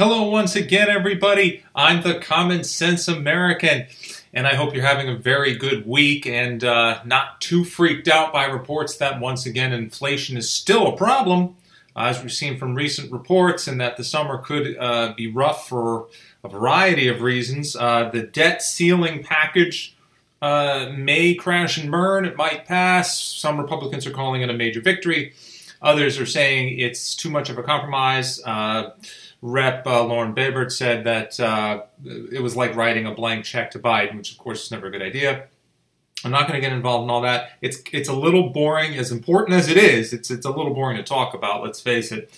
Hello, once again, everybody. I'm the Common Sense American, and I hope you're having a very good week and uh, not too freaked out by reports that, once again, inflation is still a problem, as we've seen from recent reports, and that the summer could uh, be rough for a variety of reasons. Uh, the debt ceiling package uh, may crash and burn, it might pass. Some Republicans are calling it a major victory, others are saying it's too much of a compromise. Rep uh, Lauren Boebert said that uh, it was like writing a blank check to Biden, which of course is never a good idea. I'm not going to get involved in all that. It's it's a little boring, as important as it is. It's it's a little boring to talk about. Let's face it.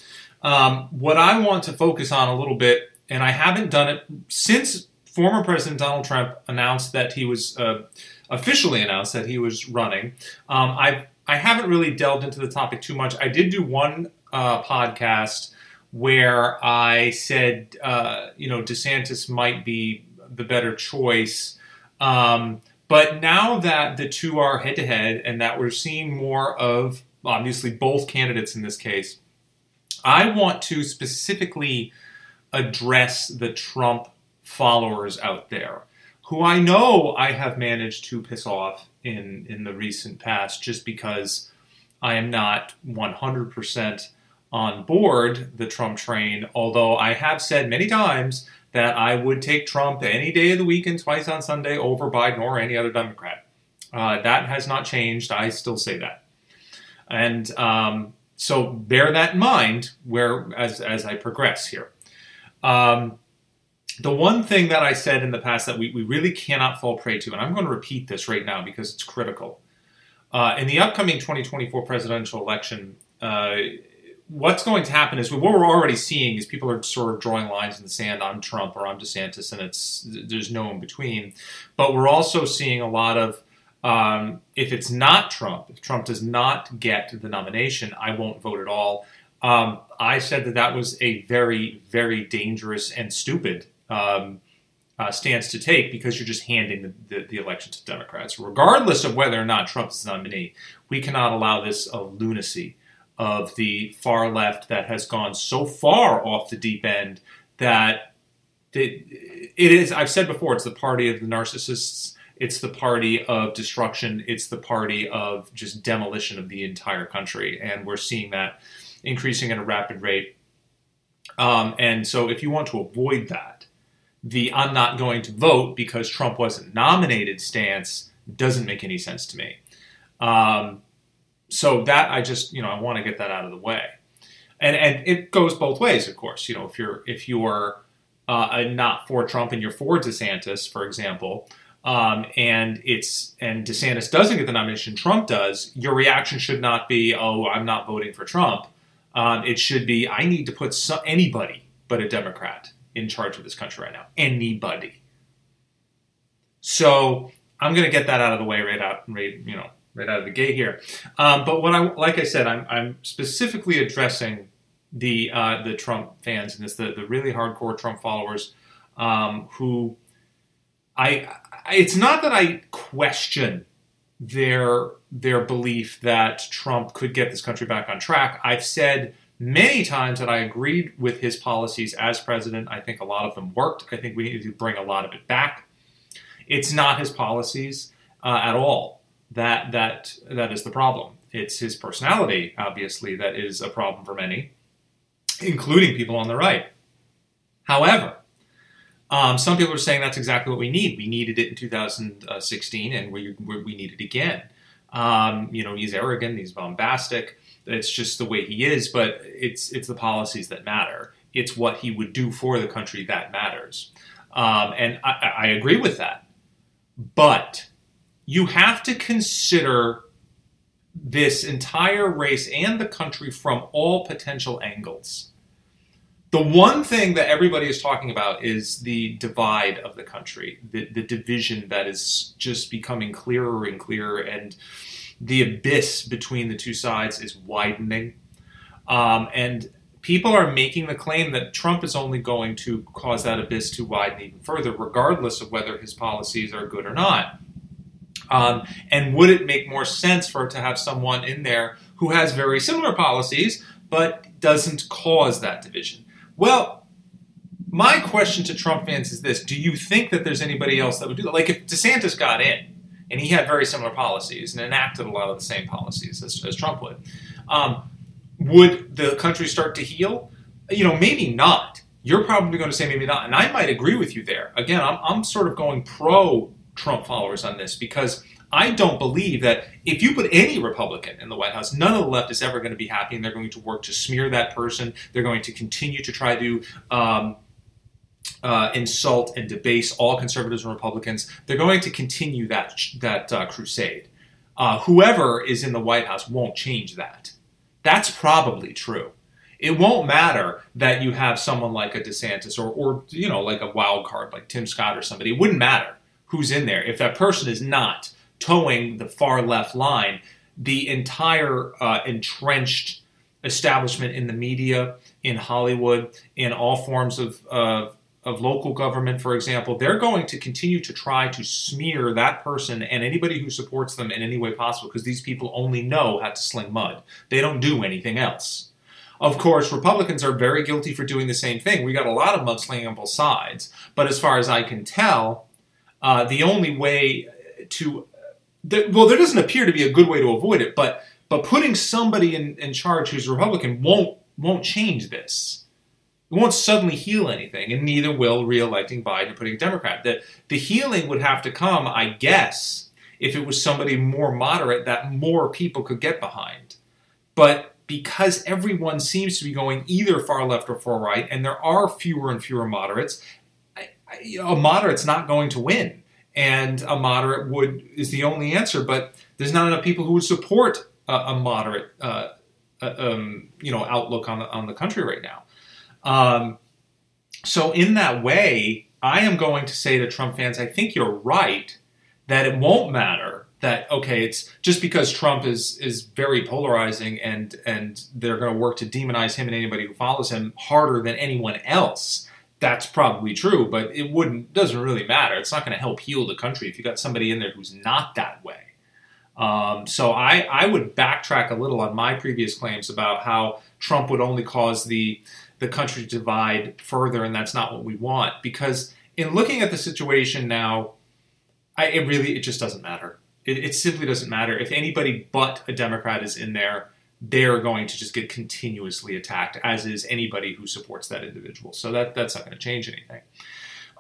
Um, what I want to focus on a little bit, and I haven't done it since former President Donald Trump announced that he was uh, officially announced that he was running. Um, I I haven't really delved into the topic too much. I did do one uh, podcast where I said, uh, you know, DeSantis might be the better choice. Um, but now that the two are head to head and that we're seeing more of obviously both candidates in this case, I want to specifically address the Trump followers out there who I know I have managed to piss off in, in the recent past just because I am not 100% on board the Trump train, although I have said many times that I would take Trump any day of the week and twice on Sunday over Biden or any other Democrat. Uh, that has not changed. I still say that. And um, so bear that in mind where as, as I progress here. Um, the one thing that I said in the past that we, we really cannot fall prey to, and I'm going to repeat this right now because it's critical. Uh, in the upcoming 2024 presidential election, uh, what's going to happen is what we're already seeing is people are sort of drawing lines in the sand. I'm Trump or I'm DeSantis, and it's there's no in between. But we're also seeing a lot of um, if it's not Trump, if Trump does not get the nomination, I won't vote at all. Um, I said that that was a very, very dangerous and stupid um, uh, stance to take because you're just handing the, the, the, election to Democrats. Regardless of whether or not Trump is the nominee, we cannot allow this uh, lunacy of the far left that has gone so far off the deep end that it, it is, I've said before, it's the party of the narcissists. It's the party of destruction. It's the party of just demolition of the entire country. And we're seeing that increasing at a rapid rate. Um, and so, if you want to avoid that, the I'm not going to vote because Trump wasn't nominated stance doesn't make any sense to me. Um, so that I just you know I want to get that out of the way, and and it goes both ways, of course. You know, if you're if you are uh, not for Trump and you're for DeSantis, for example, um, and it's and DeSantis doesn't get the nomination, Trump does. Your reaction should not be, "Oh, I'm not voting for Trump." Um, it should be, "I need to put so, anybody but a Democrat in charge of this country right now. Anybody." So I'm going to get that out of the way right out, right, you know, right out of the gate here. Um, but what I like I said, I'm, I'm specifically addressing the uh, the Trump fans and this the, the really hardcore Trump followers um, who I, I it's not that I question their their belief that Trump could get this country back on track. I've said many times that I agreed with his policies as president. I think a lot of them worked. I think we need to bring a lot of it back. It's not his policies uh, at all that that that is the problem. It's his personality, obviously, that is a problem for many, including people on the right. However, um, some people are saying that's exactly what we need. We needed it in 2016, and we we need it again. Um, you know, he's arrogant, he's bombastic. It's just the way he is. But it's it's the policies that matter. It's what he would do for the country that matters. Um, and I, I agree with that. But you have to consider this entire race and the country from all potential angles. The one thing that everybody is talking about is the divide of the country, the, the division that is just becoming clearer and clearer, and the abyss between the two sides is widening. Um, and people are making the claim that Trump is only going to cause that abyss to widen even further, regardless of whether his policies are good or not. Um, and would it make more sense for it to have someone in there who has very similar policies but doesn't cause that division? Well, my question to Trump fans is this: Do you think that there's anybody else that would do that? Like if DeSantis got in and he had very similar policies and enacted a lot of the same policies as, as Trump would, um, would the country start to heal? You know, maybe not. You're probably going to say maybe not, and I might agree with you there. Again, I'm, I'm sort of going pro Trump followers on this because I don't believe that if you put any Republican in the White House, none of the left is ever going to be happy, and they're going to work to smear that person. They're going to continue to try to um, uh, insult and debase all conservatives and Republicans. They're going to continue that that uh, crusade. Uh, whoever is in the White House won't change that. That's probably true. It won't matter that you have someone like a DeSantis or, or you know, like a wild card like Tim Scott or somebody. It wouldn't matter who's in there if that person is not toeing the far left line, the entire uh, entrenched establishment in the media, in Hollywood, in all forms of, of local government, for example, they're going to continue to try to smear that person and anybody who supports them in any way possible because these people only know how to sling mud. They don't do anything else. Of course, Republicans are very guilty for doing the same thing. We got a lot of mudslinging on both sides, but as far as I can tell, uh, the only way to well, there doesn't appear to be a good way to avoid it, but but putting somebody in, in charge who's Republican won't won't change this. It won't suddenly heal anything, and neither will re-electing Biden and putting a Democrat. The the healing would have to come, I guess, if it was somebody more moderate that more people could get behind. But because everyone seems to be going either far left or far right, and there are fewer and fewer moderates, I, I, a moderate's not going to win and a moderate would is the only answer. But there's not enough people who would support a, a moderate, uh, uh, um, you know, outlook on the on the country right now. Um, so in that way, I am going to say to Trump fans, I think you're right that it won't matter that okay, it's just because Trump is is very polarizing and and they're going to work to demonize him and anybody who follows him harder than anyone else that's probably true, but it wouldn't doesn't really matter. It's not going to help heal the country if you got somebody in there who's not that way. Um, so I, I would backtrack a little on my previous claims about how Trump would only cause the the country to divide further, and that's not what we want. Because in looking at the situation now, I, it really it just doesn't matter. It, it simply doesn't matter if anybody but a Democrat is in there they're going to just get continuously attacked, as is anybody who supports that individual. So that that's not going to change anything.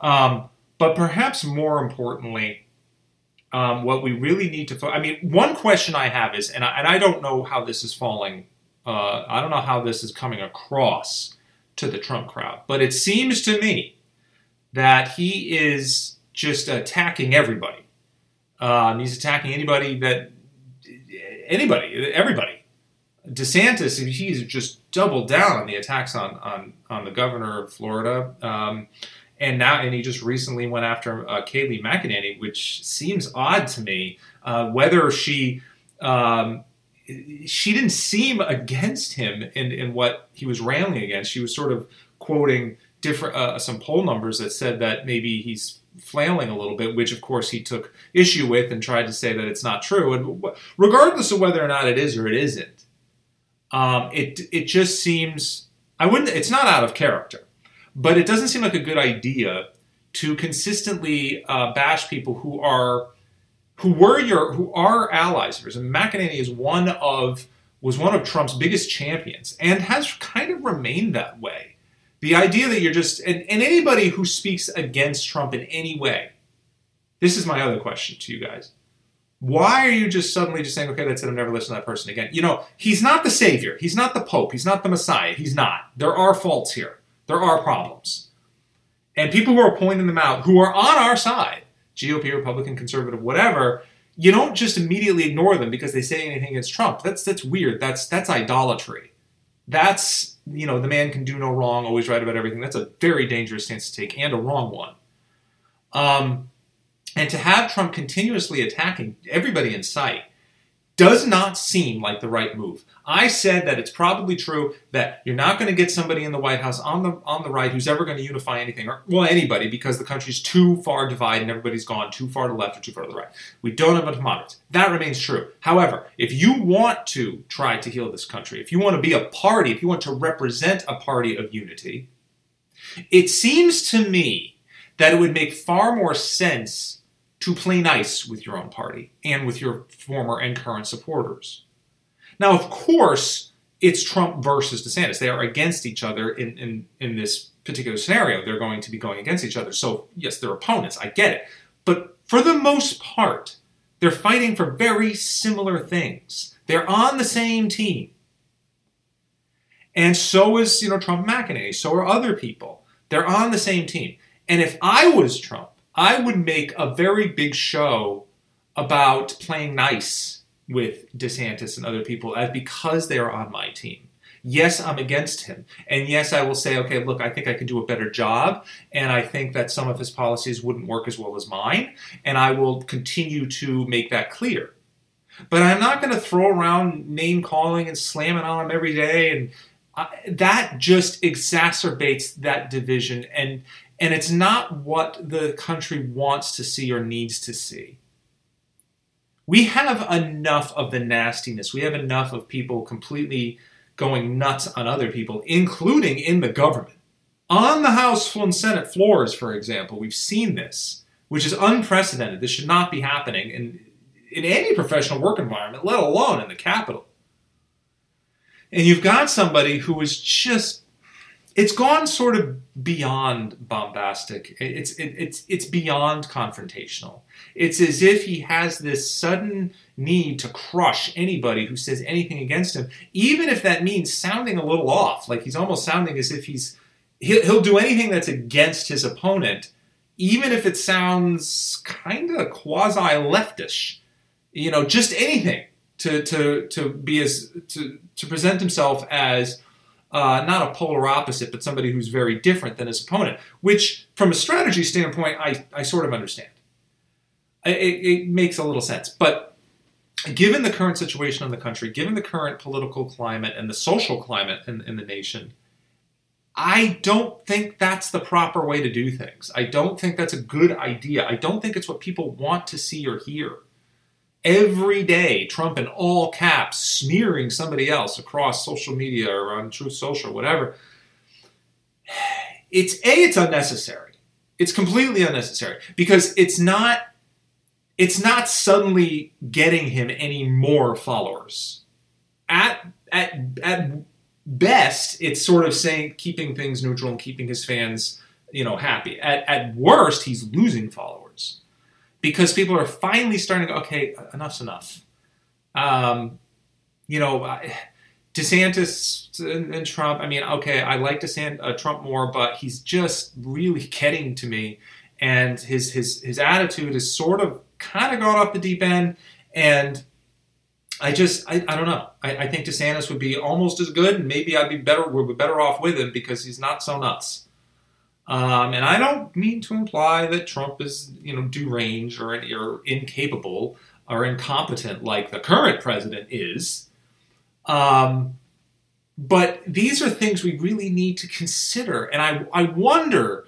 Um, but perhaps more importantly, um, what we really need to. Fo- I mean, one question I have is, and I, and I don't know how this is falling. Uh, I don't know how this is coming across to the Trump crowd, but it seems to me that he is just attacking everybody. Um, he's attacking anybody that anybody, everybody DeSantis, he's just doubled down on the attacks on on, on the governor of Florida, um, and now and he just recently went after uh, Kayleigh McEnany, which seems odd to me. Uh, whether she um, she didn't seem against him in, in what he was railing against. She was sort of quoting different uh, some poll numbers that said that maybe he's flailing a little bit, which of course he took issue with and tried to say that it's not true. And regardless of whether or not it is or it isn't, um, it it just seems I wouldn't. It's not out of character, but it doesn't seem like a good idea to consistently uh, bash people who are who were your who are allies of And McEnany is one of was one of Trump's biggest champions and has kind of remained that way. The idea that you're just and, and anybody who speaks against Trump in any way. This is my other question to you guys why are you just suddenly just saying, okay, that's it, I'm never listening to that person again? You know, he's not the savior. He's not the pope. He's not the messiah. He's not. There are faults here. There are problems. And people who are pointing them out, who are on our side, GOP, Republican, conservative, whatever, you don't just immediately ignore them because they say anything against Trump. That's that's weird. That's that's idolatry. That's you know, the man can do no wrong, always right about everything. That's a very dangerous stance to take and a wrong one. Um, and to have Trump continuously attacking everybody in sight does not seem like the right move. I said that it's probably true that you're not going to get somebody in the White House on the on the right who's ever going to unify anything, or well, anybody, because the country's too far divided and everybody's gone too far to the left or too far to the right. We don't have enough moderates. That remains true. However, if you want to try to heal this country, if you want to be a party, if you want to represent a party of unity, It seems to me that it would make far more sense to play nice with your own party and with your former and current supporters. Now, of course, it's Trump versus DeSantis. They are against each other in, in, in this particular scenario. They're going to be going against each other. So, yes, they're opponents. I get it. But for the most part, they're fighting for very similar things. They're on the same team. And so is, you know, Trump McEnany. So are other people. They're on the same team. And if I was Trump, I would make a very big show about playing nice with DeSantis and other people as because they are on my team. Yes, I'm against him. And yes, I will say, okay, look, I think I can do a better job. And I think that some of his policies wouldn't work as well as mine. And I will continue to make that clear. But I'm not going to throw around name calling and slamming on him every day. And I, that just exacerbates that division. And, and it's not what the country wants to see or needs to see we have enough of the nastiness. We have enough of people completely going nuts on other people, including in the government. On the House and Senate floors, for example, we've seen this, which is unprecedented. This should not be happening in, in any professional work environment, let alone in the Capitol. And you've got somebody who is just it's gone sort of beyond bombastic. It's it, it's it's beyond confrontational. It's as if he has this sudden need to crush anybody who says anything against him, even if that means sounding a little off. Like he's almost sounding as if he's he'll, he'll do anything that's against his opponent, even if it sounds kind of quasi leftish. You know, just anything to to to be as to to present himself as uh, not a polar opposite, but somebody who's very different than his opponent, which, from a strategy standpoint, I, I sort of understand. It, it makes a little sense. But given the current situation in the country, given the current political climate and the social climate in, in the nation, I don't think that's the proper way to do things. I don't think that's a good idea. I don't think it's what people want to see or hear every day Trump in all caps smearing somebody else across social media or on Truth Social whatever. It's a it's unnecessary. It's completely unnecessary because it's not it's not suddenly getting him any more followers. At at at best, it's sort of saying keeping things neutral and keeping his fans, you know, happy. At at worst, he's losing followers because people are finally starting to go, okay, enough's enough. Um, you know, DeSantis and, Trump. I mean, okay, I like DeSantis, uh, Trump more, but he's just really getting to me, and his his his attitude is sort of kind of gone off the deep end, and I just I, I don't know. I, I think DeSantis would be almost as good, and maybe I'd be better. We'd be better off with him because he's not so nuts. Um, and I don't mean to imply that Trump is, you know, deranged or, or incapable or incompetent like the current president is. Um, but these are things we really need to consider, and I, I wonder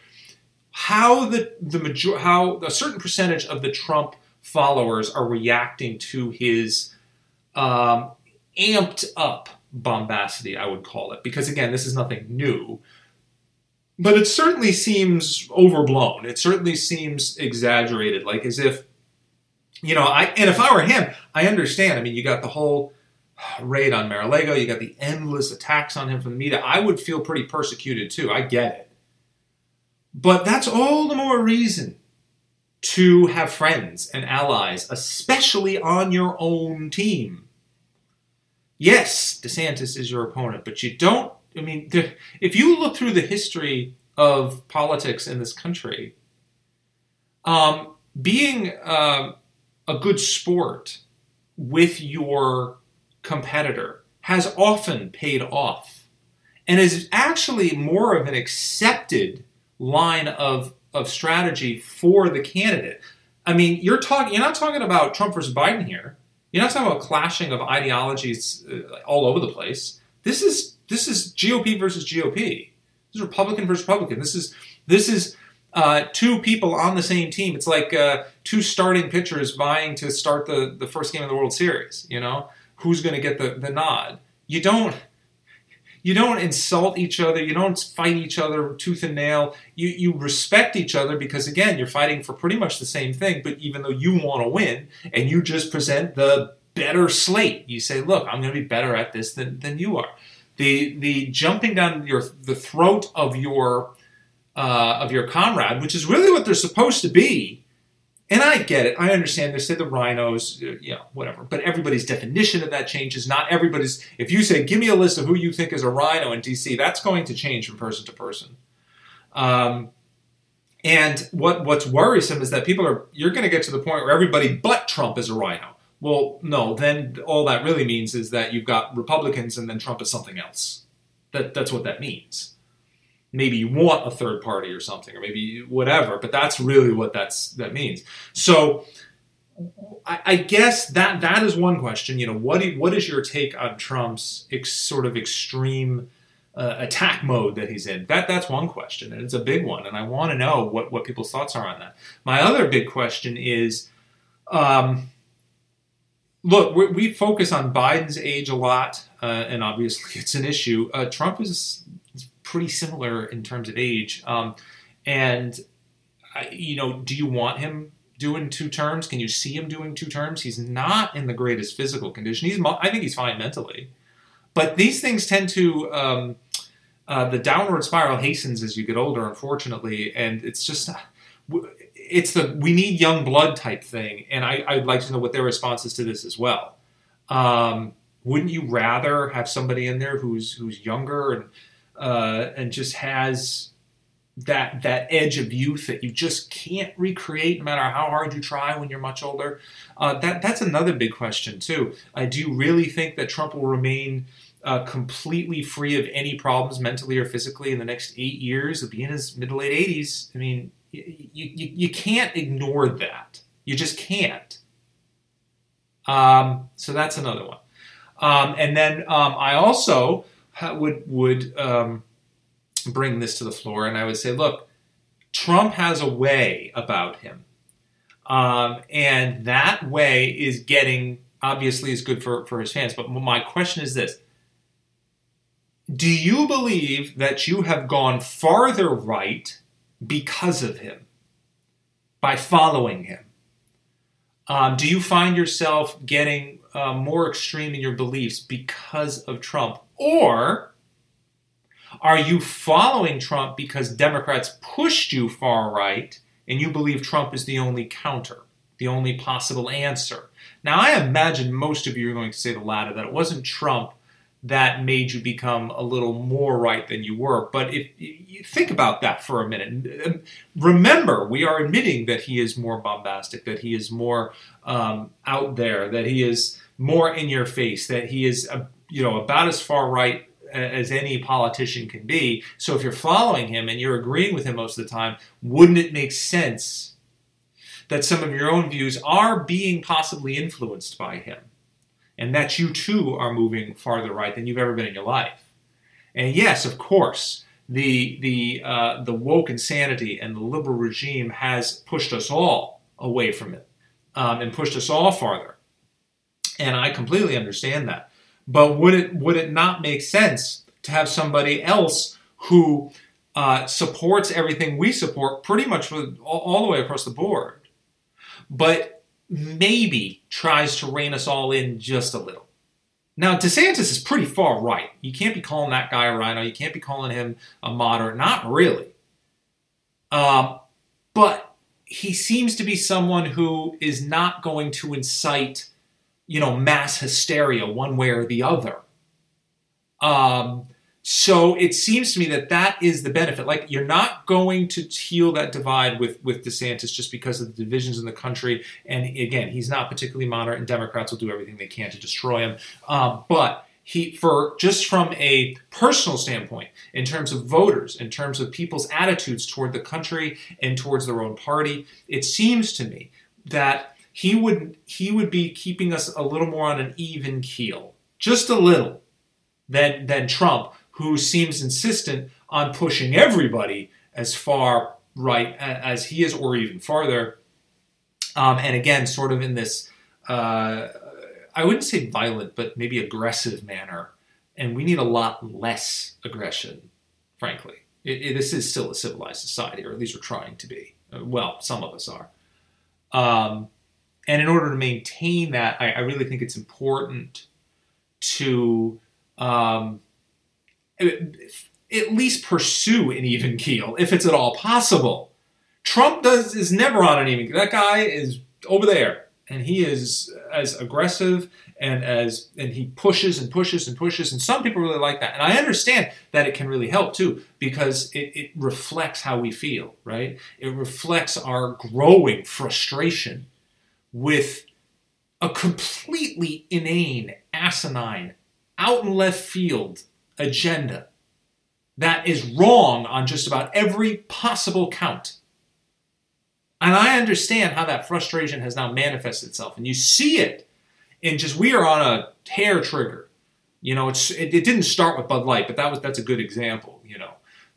how the the major how a certain percentage of the Trump followers are reacting to his um, amped up bombacity, I would call it, because again, this is nothing new but it certainly seems overblown. It certainly seems exaggerated, like as if, you know, I and if I were him, I understand. I mean, you got the whole raid on Mar-a-Lago, you got the endless attacks on him from the media. I would feel pretty persecuted too. I get it. But that's all the more reason to have friends and allies, especially on your own team. Yes, DeSantis is your opponent, but you don't I mean, if you look through the history of politics in this country, um, being uh, a good sport with your competitor has often paid off and is actually more of an accepted line of, of strategy for the candidate. I mean, you're talking you're not talking about Trump versus Biden here. You're not talking about clashing of ideologies uh, all over the place. This is this is GOP versus GOP. This is Republican versus Republican. This is this is uh, two people on the same team. It's like uh, two starting pitchers vying to start the, the first game of the World Series. You know, who's going to get the, the nod? You don't you don't insult each other, you don't fight each other tooth and nail. You you respect each other because again, you're fighting for pretty much the same thing, but even though you want to win and you just present the better slate. You say, "Look, I'm going to be better at this than, than you are." The the jumping down your the throat of your uh, of your comrade, which is really what they're supposed to be, and I get it. I understand. They say the RINOs, uh, you know, whatever. But everybody's definition of that changes. Not everybody's. If you say, "Give me a list of who you think is a RINO in DC," that's going to change from person to person. Um, and what what's worrisome is that people are. You're going to get to the point where everybody but Trump is a RINO. Well, no. Then all that really means is that you've got Republicans, and then Trump is something else. That that's what that means maybe you want a third party or something, or maybe whatever. But that's really what that's that means. So. I, I guess that that is one question. You know, what do, what is your take on Trump's ex, sort of extreme uh, attack mode that he's in? That that's one question, and it's a big one. And I want to know what what people's thoughts are on that. My other big question is, um, look, we focus on Biden's age a lot, uh, and obviously it's an issue. Uh, Trump is pretty similar in terms of age. Um, and you know, do you want him doing two terms? Can you see him doing two terms? He's not in the greatest physical condition. He's, I think he's fine mentally, but these things tend to. Um, uh, the downward spiral hastens as you get older, unfortunately, and it's just it's the we need young blood type thing, and I, would like to know what their response is to this as well. Um, wouldn't you rather have somebody in there who's who's younger and uh, and just has that that edge of youth that you just can't recreate no matter how hard you try when you're much older. Uh, that that's another big question too. Uh, do you really think that Trump will remain uh, completely free of any problems mentally or physically in the next eight years? He'll be in his middle late 80s. I mean, you, you, you can't ignore that. You just can't. Um, so that's another one. Um, and then um, I also would would um, bring this to the floor, and I would say, look, Trump has a way about him, um, and that way is getting obviously is good for for his fans. But my question is this: Do you believe that you have gone farther right because of him, by following him? Um, do you find yourself getting uh, more extreme in your beliefs because of Trump? Or are you following Trump because Democrats pushed you far right and you believe Trump is the only counter, the only possible answer? Now, I imagine most of you are going to say the latter, that it wasn't Trump that made you become a little more right than you were. But if you think about that for a minute, remember we are admitting that he is more bombastic, that he is more um, out there, that he is more in your face, that he is a, you know about as far right as any politician can be. So if you're following him and you're agreeing with him most of the time, wouldn't it make sense that some of your own views are being possibly influenced by him? And that you too are moving farther right than you've ever been in your life. And yes, of course, the the uh, the woke insanity and the liberal regime has pushed us all away from it um, and pushed us all farther. And I completely understand that. But would it would it not make sense to have somebody else who uh, supports everything we support, pretty much all, all the way across the board, but maybe tries to rein us all in just a little? Now, DeSantis is pretty far right. You can't be calling that guy a RINO. You can't be calling him a moderate. Not really. Um, but he seems to be someone who is not going to incite you know, mass hysteria one way or the other. Um, so it seems to me that that is the benefit. Like you're not going to heal that divide with with DeSantis just because of the divisions in the country. And again, he's not particularly moderate, and Democrats will do everything they can to destroy him. Um, but he, for just from a personal standpoint, in terms of voters, in terms of people's attitudes toward the country and towards their own party, it seems to me that he would he would be keeping us a little more on an even keel, just a little, than than Trump, who seems insistent on pushing everybody as far right as he is, or even farther. Um, and again, sort of in this, uh, I wouldn't say violent, but maybe aggressive manner and we need a lot less aggression, frankly. It, it, this is still a civilized society, or at least we're trying to be. Uh, well, some of us are. Um, and in order to maintain that, I, I really think it's important to um, at least pursue an even keel if it's at all possible. Trump does is never on an even. Keel. That guy is over there, and he is as aggressive and as and he pushes and pushes and pushes. And some people really like that, and I understand that it can really help too because it, it reflects how we feel. Right? It reflects our growing frustration with a completely inane, asinine, out in left field agenda that is wrong on just about every possible count. And I understand how that frustration has now manifested itself. And you see it in just, we are on a hair trigger. You know, it's it, it, didn't start with Bud Light, but that was that's a good example. You know,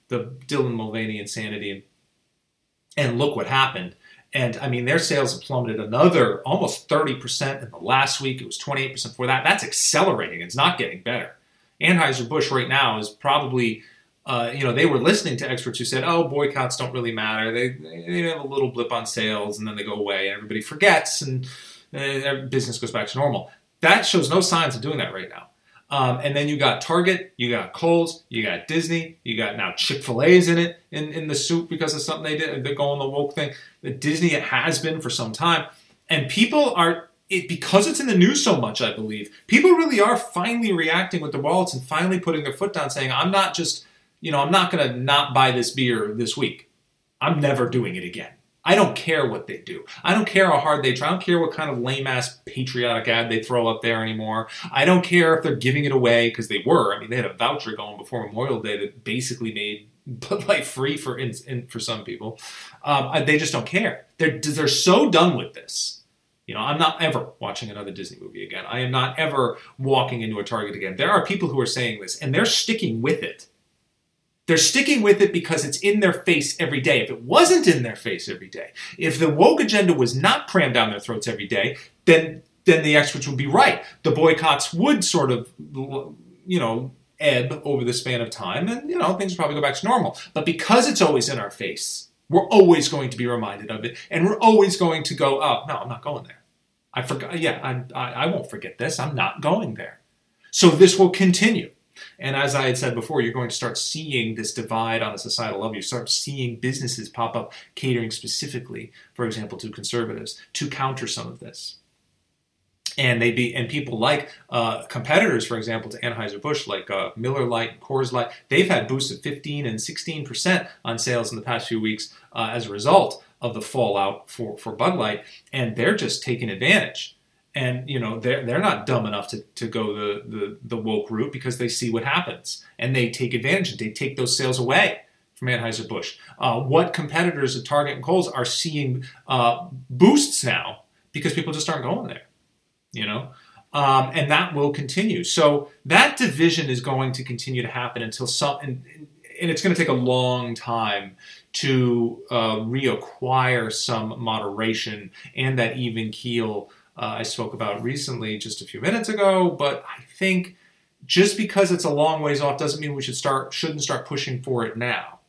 the Dylan Mulvaney insanity, and, and look what happened. And I mean, their sales have plummeted another almost 30% in the last week. It was 28% for that. That's accelerating. It's not getting better. Anheuser-Busch right now is probably uh, you know, they were listening to experts who said, "Oh, boycotts don't really matter. They they have a little blip on sales and then they go away, and everybody forgets, and uh, business goes back to normal." That shows no signs of doing that right now. Um, and then you got Target, you got Kohl's, you got Disney, you got now Chick Fil A's in it in, in the soup because of something they did. They're going the woke thing. The Disney it has been for some time, and people are it, because it's in the news so much. I believe people really are finally reacting with their wallets and finally putting their foot down, saying, "I'm not just." you know, I'm not going to not buy this beer this week. I'm never doing it again. I don't care what they do. I don't care how hard they try. I don't care what kind of lame ass patriotic ad they throw up there anymore. I don't care if they're giving it away because they were. I mean, they had a voucher going before Memorial Day that basically made Bud Light free for in, in, for some people. Um, they just don't care. They're they're so done with this. You know, I'm not ever watching another Disney movie again. I am not ever walking into a Target again. There are people who are saying this, and they're sticking with it they're sticking with it because it's in their face every day. If it wasn't in their face every day, if the woke agenda was not crammed down their throats every day, then then the experts would be right. The boycotts would sort of, you know, ebb over the span of time, and you know things would probably go back to normal. But because it's always in our face, we're always going to be reminded of it, and we're always going to go, "Oh no, I'm not going there." I forgot. Yeah, I, I, I won't forget this. I'm not going there. So this will continue. And as I had said before, you're going to start seeing this divide on a societal level. You start seeing businesses pop up catering specifically, for example, to conservatives to counter some of this. And they be and people like uh, competitors, for example, to Anheuser Busch, like uh, Miller Lite and Coors Light, they've had boosts of 15 and 16 percent on sales in the past few weeks uh, as a result of the fallout for for Bud Light, and they're just taking advantage. And you know they're they're not dumb enough to, to go the, the the woke route because they see what happens. And they take advantage. And they take those sales away from Anheuser Busch. Uh, what competitors at Target and Kohl's are seeing uh, boosts now because people just aren't going there, you know, um, and that will continue. So that division is going to continue to happen until some, and, and it's going to take a long time to uh, reacquire some moderation and that even keel uh, I spoke about recently just a few minutes ago. But I think just because it's a long ways off doesn't mean we should start shouldn't start pushing for it now.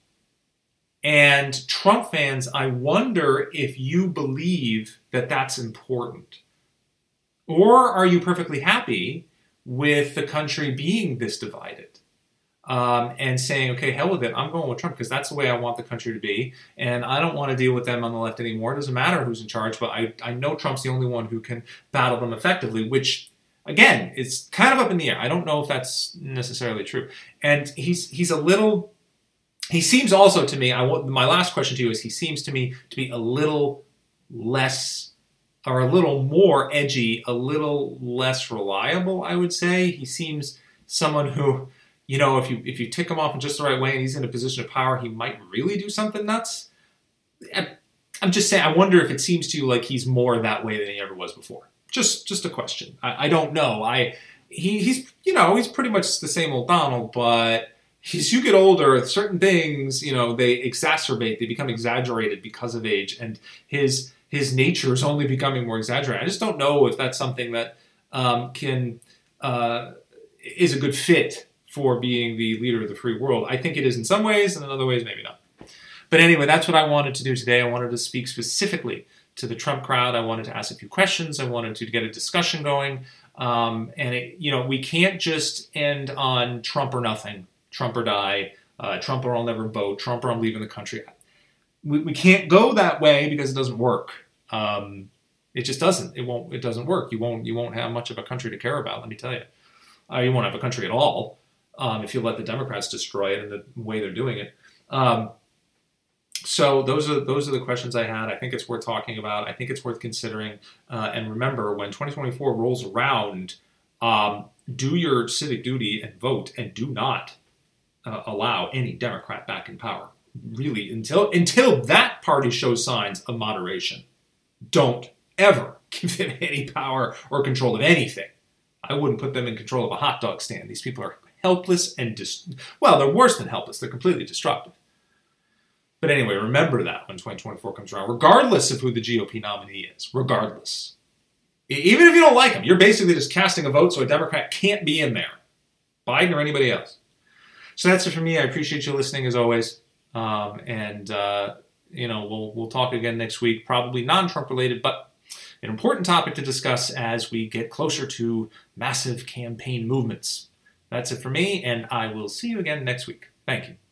And Trump fans, I wonder if you believe that that's important. Or are you perfectly happy with the country being this divided? um, and saying, okay, hell with it, I'm going with Trump because that's the way I want the country to be, and I don't want to deal with them on the left anymore. It doesn't matter who's in charge, but I, I know Trump's the only one who can battle them effectively, which again, it's kind of up in the air. I don't know if that's necessarily true. And he's he's a little. He seems also to me. I my last question to you is: He seems to me to be a little less, or a little more edgy, a little less reliable. I would say he seems someone who you know, if you if you tick him off in just the right way and he's in a position of power, he might really do something nuts. I'm just saying. I wonder if it seems to you like he's more that way than he ever was before. Just just a question. I, I don't know. I he, he's you know he's pretty much the same old Donald, but as you get older, certain things you know they exacerbate. They become exaggerated because of age, and his his nature is only becoming more exaggerated. I just don't know if that's something that um, can. Uh, is a good fit for being the leader of the free world. I think it is in some ways, and in other ways, maybe not. But anyway, that's what I wanted to do today. I wanted to speak specifically to the Trump crowd. I wanted to ask a few questions. I wanted to get a discussion going. Um, and it, you know, we can't just end on Trump or nothing, Trump or die, uh, Trump or I'll never vote, Trump or I'm leaving the country. We, we can't go that way because it doesn't work. Um, it just doesn't. It won't. It doesn't work. You won't. You won't have much of a country to care about. Let me tell you. Uh, you won't have a country at all um, if you let the Democrats destroy it in the way they're doing it. Um, so those are those are the questions I had. I think it's worth talking about. I think it's worth considering. Uh, and remember, when 2024 rolls around, um, do your civic duty and vote, and do not uh, allow any Democrat back in power. Really, until until that party shows signs of moderation, don't ever give them any power or control of anything. I wouldn't put them in control of a hot dog stand. These people are helpless and dis- well, they're worse than helpless. They're completely destructive. But anyway, remember that when 2024 comes around, regardless of who the GOP nominee is, regardless. Even if you don't like him, you're basically just casting a vote so a Democrat can't be in there, Biden or anybody else. So that's it for me. I appreciate you listening as always, um, and uh, you know we'll we'll talk again next week, probably non-Trump related, but an important topic to discuss as we get closer to massive campaign movements. That's it for me, and I will see you again next week. Thank you.